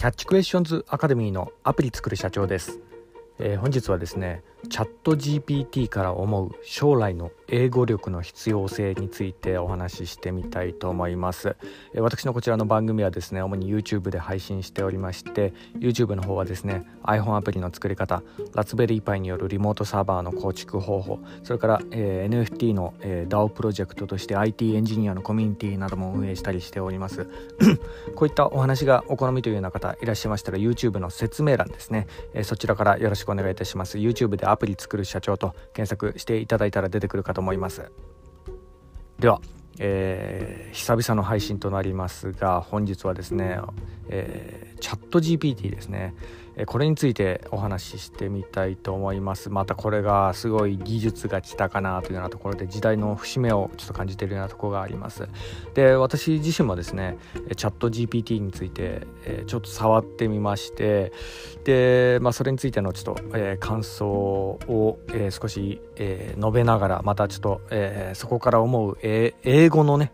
キャッチクエスチョンズアカデミーのアプリ作る社長です、えー、本日はですねチャット GPT から思う将来の英語力の必要性についてお話ししてみたいと思います。私のこちらの番組はですね主に YouTube で配信しておりまして YouTube の方はですね iPhone アプリの作り方ラツベリーパイによるリモートサーバーの構築方法それから、えー、NFT の、えー、DAO プロジェクトとして IT エンジニアのコミュニティなども運営したりしております。こういったお話がお好みというような方いらっしゃいましたら YouTube の説明欄ですね、えー、そちらからよろしくお願いいたします。YouTube でアプリ作る社長と検索していただいたら出てくるかと思います。では、えー、久々の配信となりますが本日はですね、えー、チャット GPT ですね。これについてお話ししてみたいと思います。またこれがすごい技術が来たかなというようなところで時代の節目をちょっと感じているようなところがあります。で私自身もですねチャット GPT についてちょっと触ってみましてで、まあ、それについてのちょっと、え、感想を、え、少し、え、述べながらまたちょっと、え、そこから思う、え、英語のね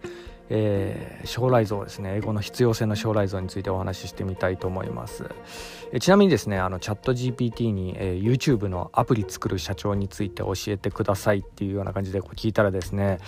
えー、将来像ですね。英語の必要性の将来像についてお話ししてみたいと思います、え、ちなみにですねあのチャット GPT に、えー、YouTube のアプリ作る社長について教えてくださいっていうような感じでこう聞いたらですね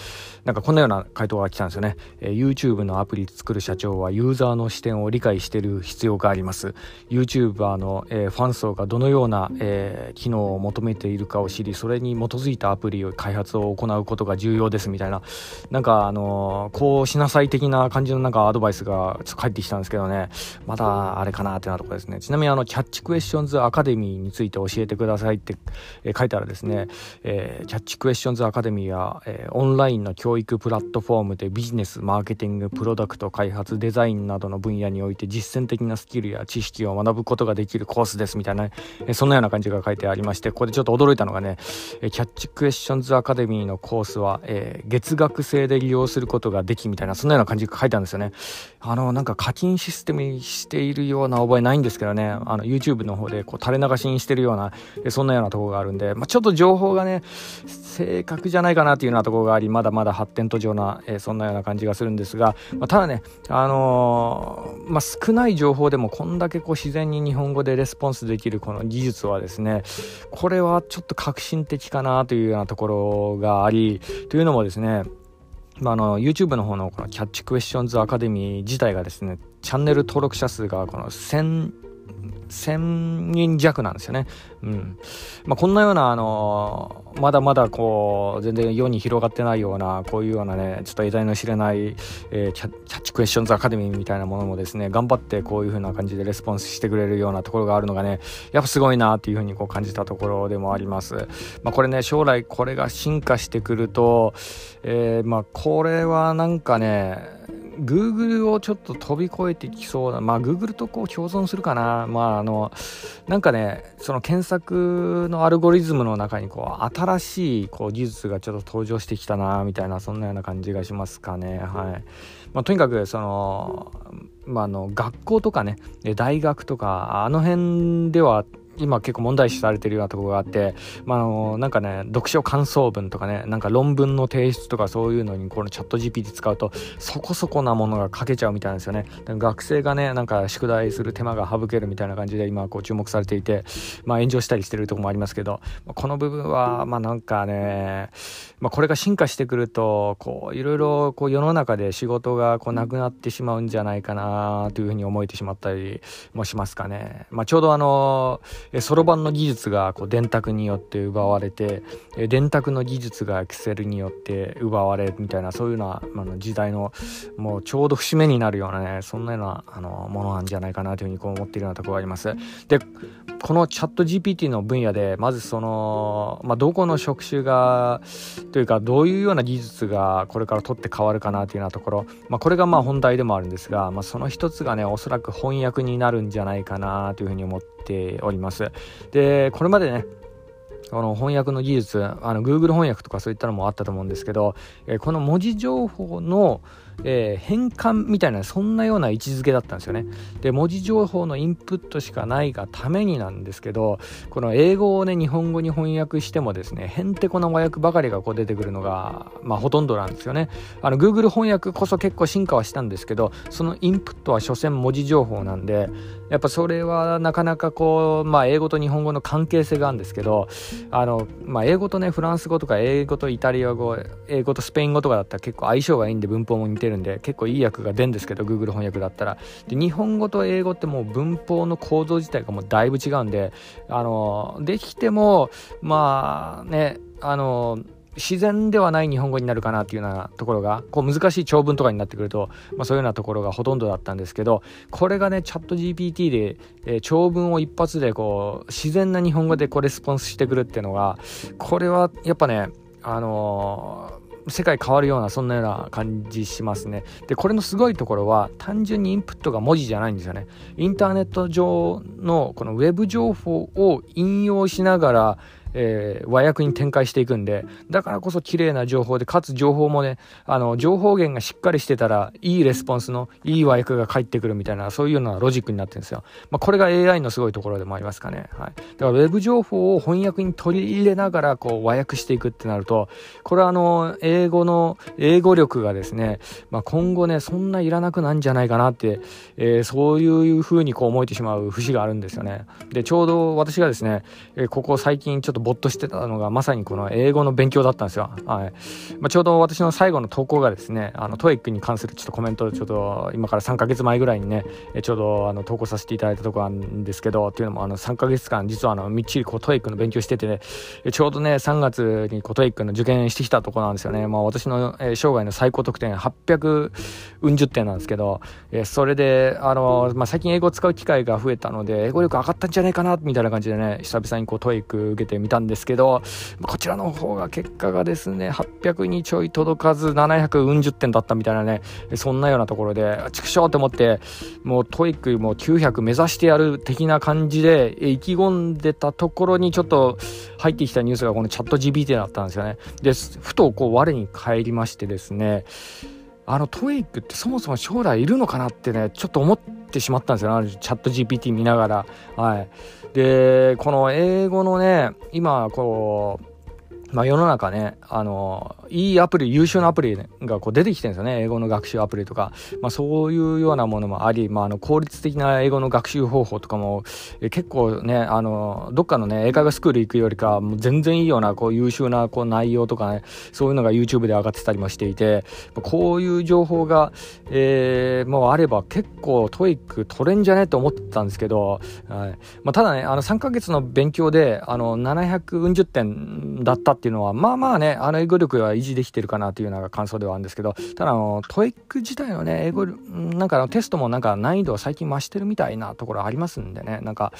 なんかこんなような回答が来たんですよね、えー、YouTube のアプリ作る社長はユーザーの視点を理解している必要があります。YouTuber の、えー、ファン層がどのような、えー、機能を求めているかを知りそれに基づいたアプリを開発を行うことが重要ですみたいな。なんかあのー、こうしなさい的な感じのなんかアドバイスがちょっと返ってきたんですけどね、まだあれかなってなとこですね。ちなみにあの、キャッチクエスチョンズアカデミーについて教えてくださいって、え、書いたらですね、えー、キャッチクエスチョンズアカデミーは、えー、オンラインの教育プラットフォームでビジネス、マーケティング、プロダクト開発、デザインなどの分野において実践的なスキルや知識を学ぶことができるコースですみたいな、えー、そんなような感じが書いてありまして、ここでちょっと驚いたのがね、えキャッチクエスチョンズアカデミーのコースは、え月額制で利用することができみたいな、たいなそんなような感じが書いてあるんですよね。あの、なんか課金システムにしているような覚えないんですけどね、あの、YouTube の方でこう垂れ流しにしてるような、そんなようなとこがあるんで、まあ、ちょっと情報がね、正確じゃないかなっていうようなとこがあり、まだまだ発展途上な、えー、そんなような感じがするんですが、まあ、ただね、あのー、まあ、少ない情報でもこんだけこう自然に日本語でレスポンスできるこの技術はですね、これはちょっと革新的かなというようなところがあり、というのもですね、まあ、あの YouTube の方のこのキャッチクエスチョンズアカデミー自体がですねチャンネル登録者数がこの1000 1000人弱なんですよね。うんまあ、こんなような、あの、まだまだこう全然世に広がってないようなこういうようなねちょっと得体の知れない、えー、キャッチクエスチョンズアカデミーみたいなものもですね頑張ってこういう風な感じでレスポンスしてくれるようなところがあるのがねやっぱすごいなっていう風にこう感じたところでもあります。まあ、これね将来これが進化してくると、えー、まあこれはなんかね Google をちょっと飛び越えてきそうな、まあ Google とこう共存するかな。まああの、なんかね、その検索のアルゴリズムの中にこう新しいこう技術がちょっと登場してきたな、みたいな、そんなような感じがしますかね。はい。まあとにかくその、まあ、あの学校とかね大学とかあの辺では今結構問題視されてるようなところがあって、まあ、あのなんかね読書感想文とかねなんか論文の提出とかそういうのにこのチャット GPT 使うとそこそこなものが書けちゃうみたいなんですよね。学生がねなんか宿題する手間が省けるみたいな感じで今こう注目されていて、まあ、炎上したりしてるところもありますけどこの部分はまあなんかね、まあ、これが進化してくるとこういろいろこう世の中で仕事がこうなくなってしまうんじゃないかなというふうに思えてしまったりもしますかね、まあ、ちょうどあのそろばんの技術がこう電卓によって奪われて電卓の技術がエクセルによって奪われるみたいなそういうようなあの時代のもうちょうど節目になるようなねそんなようなあのものなんじゃないかなというふうにこう思っているようなところがあります。でこのチャット GPT の分野でまずその、まあ、どこの職種がというかどういうような技術がこれから取って変わるかなというようなところ、まあ、これがまあ本題でもあるんですが、まあ、その一つがねおそらく翻訳になるんじゃないかなというふうに思っております。でこれまでねこの翻訳の技術あの Google 翻訳とかそういったのもあったと思うんですけど、え、この文字情報の、えー、変換みたいなそんなような位置づけだったんですよね。で文字情報のインプットしかないがためになんですけどこの英語をね日本語に翻訳してもですねへんてこな和訳ばかりがこう出てくるのがまあほとんどなんですよね。あの Google 翻訳こそ結構進化はしたんですけどそのインプットは所詮文字情報なんでやっぱそれはなかなかこう、まあ、英語と日本語の関係性があるんですけどあの、まあ、英語とねフランス語とか英語とイタリア語英語とスペイン語とかだったら結構相性がいいんで文法も似てるんで結構いい訳が出るんですけど Google 翻訳だったら。で日本語と英語ってもう文法の構造自体がもうだいぶ違うんであのできてもまあねあの自然ではない日本語になるかなっていうようなところがこう難しい長文とかになってくると、まあ、そういうようなところがほとんどだったんですけどこれがねチャット GPT で、えー、長文を一発でこう自然な日本語でこうレスポンスしてくるっていうのがこれはやっぱねあのー世界変わるようなそんなような感じしますね。でこれのすごいところは単純にインプットが文字じゃないんですよね。インターネット上のこのウェブ情報を引用しながらえー、和訳に展開していくんで、だからこそ綺麗な情報で、かつ情報もね、あの、情報源がしっかりしてたら、いいレスポンスの、いい和訳が返ってくるみたいな、そういうようなロジックになってるんですよ。まあ、これが AI のすごいところでもありますかね。はい。だから、ウェブ情報を翻訳に取り入れながら、こう、和訳していくってなると、これはあの、英語の、英語力がですね、まあ、今後ね、そんないらなくなんじゃないかなって、えー、そういうふうにこう思えてしまう節があるんですよね。で、ちょうど私がですね、えー、ここ最近ちょっと没頭してたのがまさにこの英語の勉強だったんですよ。はいまあ、ちょうど私の最後の投稿がですね、あの TOEIC に関するちょっとコメントをちょっと今から3ヶ月前ぐらいにね、ちょうどあの投稿させていただいたところなんですけど、っていうのもあの3ヶ月間実はあのみっちりこう TOEIC の勉強しててね、ちょうどね、3月にこう TOEIC の受験してきたところなんですよね。まあ私の、え、生涯の最高得点800うん十点なんですけど、え、それで、あの、まあ最近英語を使う機会が増えたので、英語力上がったんじゃないかな、みたいな感じでね、久々にこう TOEIC 受けてみたんですけど、こちらの方が結果がですね、800にちょい届かず、700うん十点だったみたいなね、そんなようなところで、畜生って思って、もう TOEIC も900目指してやる的な感じで、意気込んでたところにちょっと入ってきたニュースがこのチャット GPT だったんですよね。で、ふとこう我に返りましてですね、あの TOEIC ってそもそも将来いるのかなってね、ちょっと思ってしまったんですよ、ね、 ChatGPT 見ながら。はい。で、この英語のね、今、こう、まあ、世の中ね、あの、いいアプリ、優秀なアプリがこう出てきてるんですよね。英語の学習アプリとか。まあ、そういうようなものもあり、まあ、あの、効率的な英語の学習方法とかも、え結構ね、あの、どっかのね、英会話スクール行くよりか、もう全然いいような、こう、優秀な、こう、内容とかね、そういうのが YouTube で上がってたりもしていて、こういう情報が、えー、もうあれば結構 TOEIC 取れんじゃねと思ってたんですけど、はい。まあ、ただね、あの、3ヶ月の勉強で、あの、740点だったっていうのは、まあまあね、あの英語力は維持できてるかなというような感想ではあるんですけど、ただあの、 TOEIC 自体のね、英語、なんかテストもなんか難易度は最近増してるみたいなところありますんでね、なんか、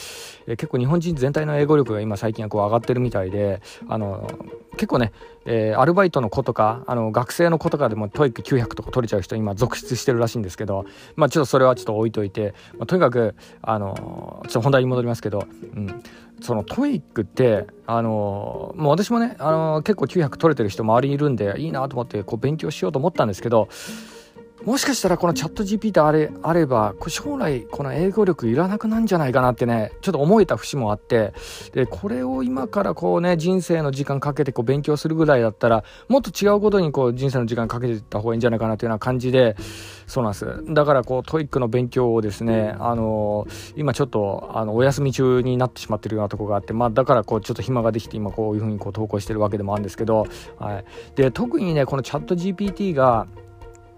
え結構日本人全体の英語力が今最近はこう上がってるみたいで、あの、結構ね、え、アルバイトの子とか、あの、学生の子とかでも TOEIC 900とか取れちゃう人今続出してるらしいんですけど、まあちょっとそれはちょっと置いといて、まあ、とにかく、あの、ちょっと本題に戻りますけど、うん、その TOEIC ってあのもう私もねあの結構900取れてる人周りにいるんでいいなと思ってこう勉強しようと思ったんですけどもしかしたらこのチャット GPT あれあれば将来この英語力いらなくなんじゃないかなってねちょっと思えた節もあってでこれを今からこうね人生の時間かけてこう勉強するぐらいだったらもっと違うことにこう人生の時間かけていった方がいいんじゃないかなというような感じでそうなんです。だからこう TOEIC の勉強をですねあの今ちょっとあのお休み中になってしまってるようなとこがあってまあだからこうちょっと暇ができて今こういうふうにこう投稿してるわけでもあるんですけど、はい、で特にねこのチャット GPT が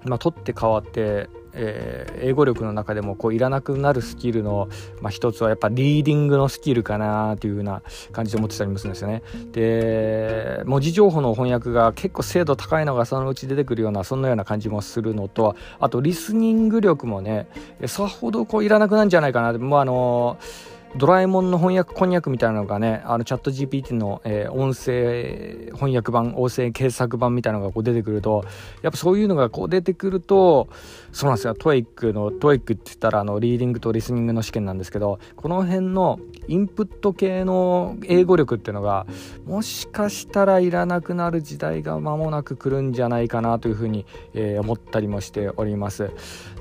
まあ、取って代わって、えー、英語力の中でもこういらなくなるスキルの、まあ、一つはやっぱリーディングのスキルかなというような感じで思ってたりもするんですよね。で文字情報の翻訳が結構精度高いのがそのうち出てくるようなそんなような感じもするのとあとリスニング力もねさほどこういらなくなるんじゃないかなもうあのードラえもんの翻訳こんにゃくみたいなのがね、あのチャット GPT の、えー、音声翻訳版、音声検索版みたいなのがこう出てくると、やっぱそういうのがこう出てくると、そうなんですよ、 TOEIC の、 TOEIC って言ったらあのリーディングとリスニングの試験なんですけど、この辺のインプット系の英語力っていうのが、もしかしたらいらなくなる時代が間もなく来るんじゃないかなというふうに、えー、思ったりもしております。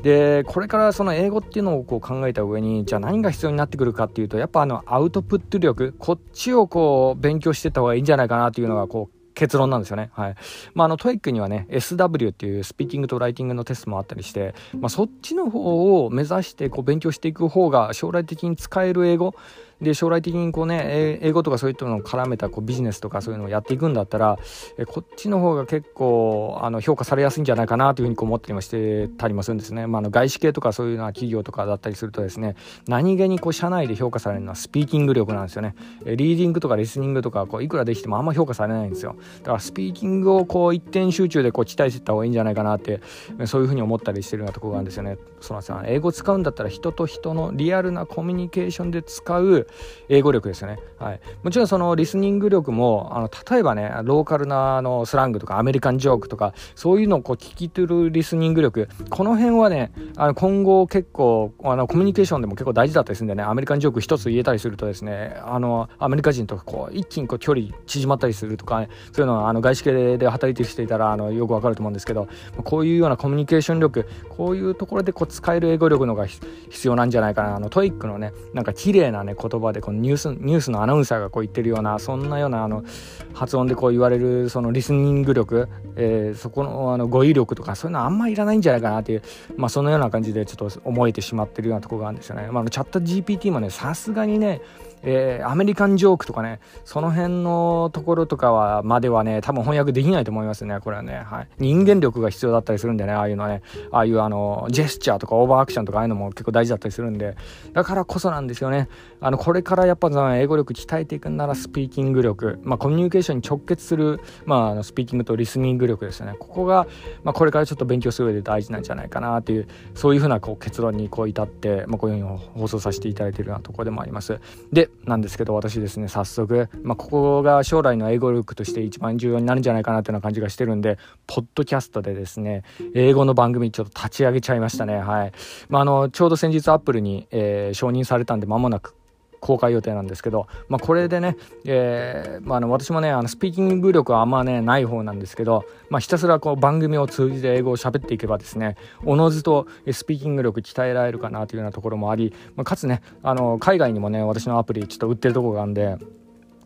で、これからその英語っていうのをこう考えた上に、じゃあ何が必要になってくるかってっていうとやっぱあのアウトプット力こっちをこう勉強してた方がいいんじゃないかなというのがこう結論なんですよね。はい。まあ、あの、 TOEIC にはね、SW っていうスピーキングとライティングのテストもあったりして、まあ、そっちの方を目指してこう勉強していく方が将来的に使える英語で将来的にこうね英語とかそういったのを絡めたこうビジネスとかそういうのをやっていくんだったらえこっちの方が結構あの評価されやすいんじゃないかなというふうにこう思ったりもしてたりもするんですね、まあ、あの外資系とかそういうような企業とかだったりするとですね何気にこう社内で評価されるのはスピーキング力なんですよね。えリーディングとかリスニングとかこういくらできてもあんま評価されないんですよ。だからスピーキングをこう一点集中でこう期待してた方がいいんじゃないかなってそういうふうに思ったりしてるようなところがあるんですよね。そのさ英語使うんだったら人と人のリアルなコミュニケーションで使う英語力ですよね。はい。もちろんそのリスニング力も、あの、例えばね、ローカルなあのスラングとかアメリカンジョークとか、そういうのをこう聞き取るリスニング力、この辺はね、あの今後結構、あの、コミュニケーションでも結構大事だったりするんでね、アメリカンジョーク一つ言えたりするとですね、あの、アメリカ人とこう、一気にこう距離縮まったりするとか、ね、そういうのは、あの、外資系で働いてる人いたら、あの、よくわかると思うんですけど、こういうようなコミュニケーション力、こういうところでこう使える英語力のが必要なんじゃないかな。あの、 TOEIC のね、なんか綺麗なね、言葉で、このニュース、ニュースのアナウンサーがこう言ってるようなそんなようなあの発音でこう言われるそのリスニング力、えー、そこのあの語彙力とかそういうのはあんまりいらないんじゃないかなっていう、まあ、そのような感じでちょっと思えてしまってるようなところがあるんですよね。まあ、チャット GPT もねさすがにねえー、アメリカンジョークとかね、その辺のところとかは、まではね、多分翻訳できないと思いますね、これはね。はい。人間力が必要だったりするんでね、ああいうのね、ああいうあの、ジェスチャーとかオーバーアクションとかああいうのも結構大事だったりするんで、だからこそなんですよね。あの、これからやっぱ英語力鍛えていくんならスピーキング力、まあコミュニケーションに直結する、まあスピーキングとリスニング力ですよね。ここが、まあこれからちょっと勉強する上で大事なんじゃないかなっていう、そういうふうなこう結論にこう至って、まあこういうふうに放送させていただいているようなところでもあります。で、なんですけど私ですね早速、まあ、ここが将来の英語力として一番重要になるんじゃないかなっていうような感じがしてるんでポッドキャストでですね英語の番組ちょっと立ち上げちゃいましたね。はい、まあ、あのちょうど先日アップルに、えー、承認されたんで間もなく公開予定なんですけど、まあ、これでね、えーまあ、あの私もねあのスピーキング力はあんまねない方なんですけど、まあ、ひたすらこう番組を通じて英語を喋っていけばですねおのずとスピーキング力鍛えられるかなというようなところもあり、まあ、かつねあの海外にもね私のアプリちょっと売ってるとこがあるんで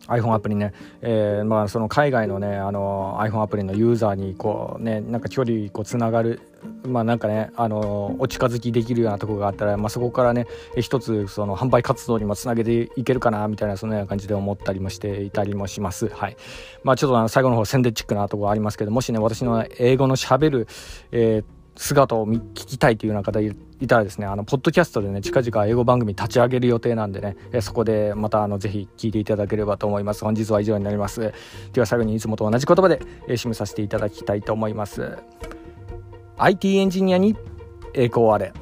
iPhone アプリね、えー、まあその海外のねあの iPhone アプリのユーザーにこうねなんか距離こうつながるまあなんかねあのお近づきできるようなところがあったら、まあ、そこからね一つその販売活動にもつなげていけるかなみたいなそのような感じで思ったりもしていたりもします。はい。まあちょっとあの最後の方宣伝チックなところありますけどもしね私の英語のしゃべる、えー姿を聞きたいというような方いたらですねあのポッドキャストでね近々英語番組立ち上げる予定なんでねえそこでまたあのぜひ聞いていただければと思います。本日は以上になります。では最後にいつもと同じ言葉で、え締めさせていただきたいと思います。IT エンジニアに栄光あれ。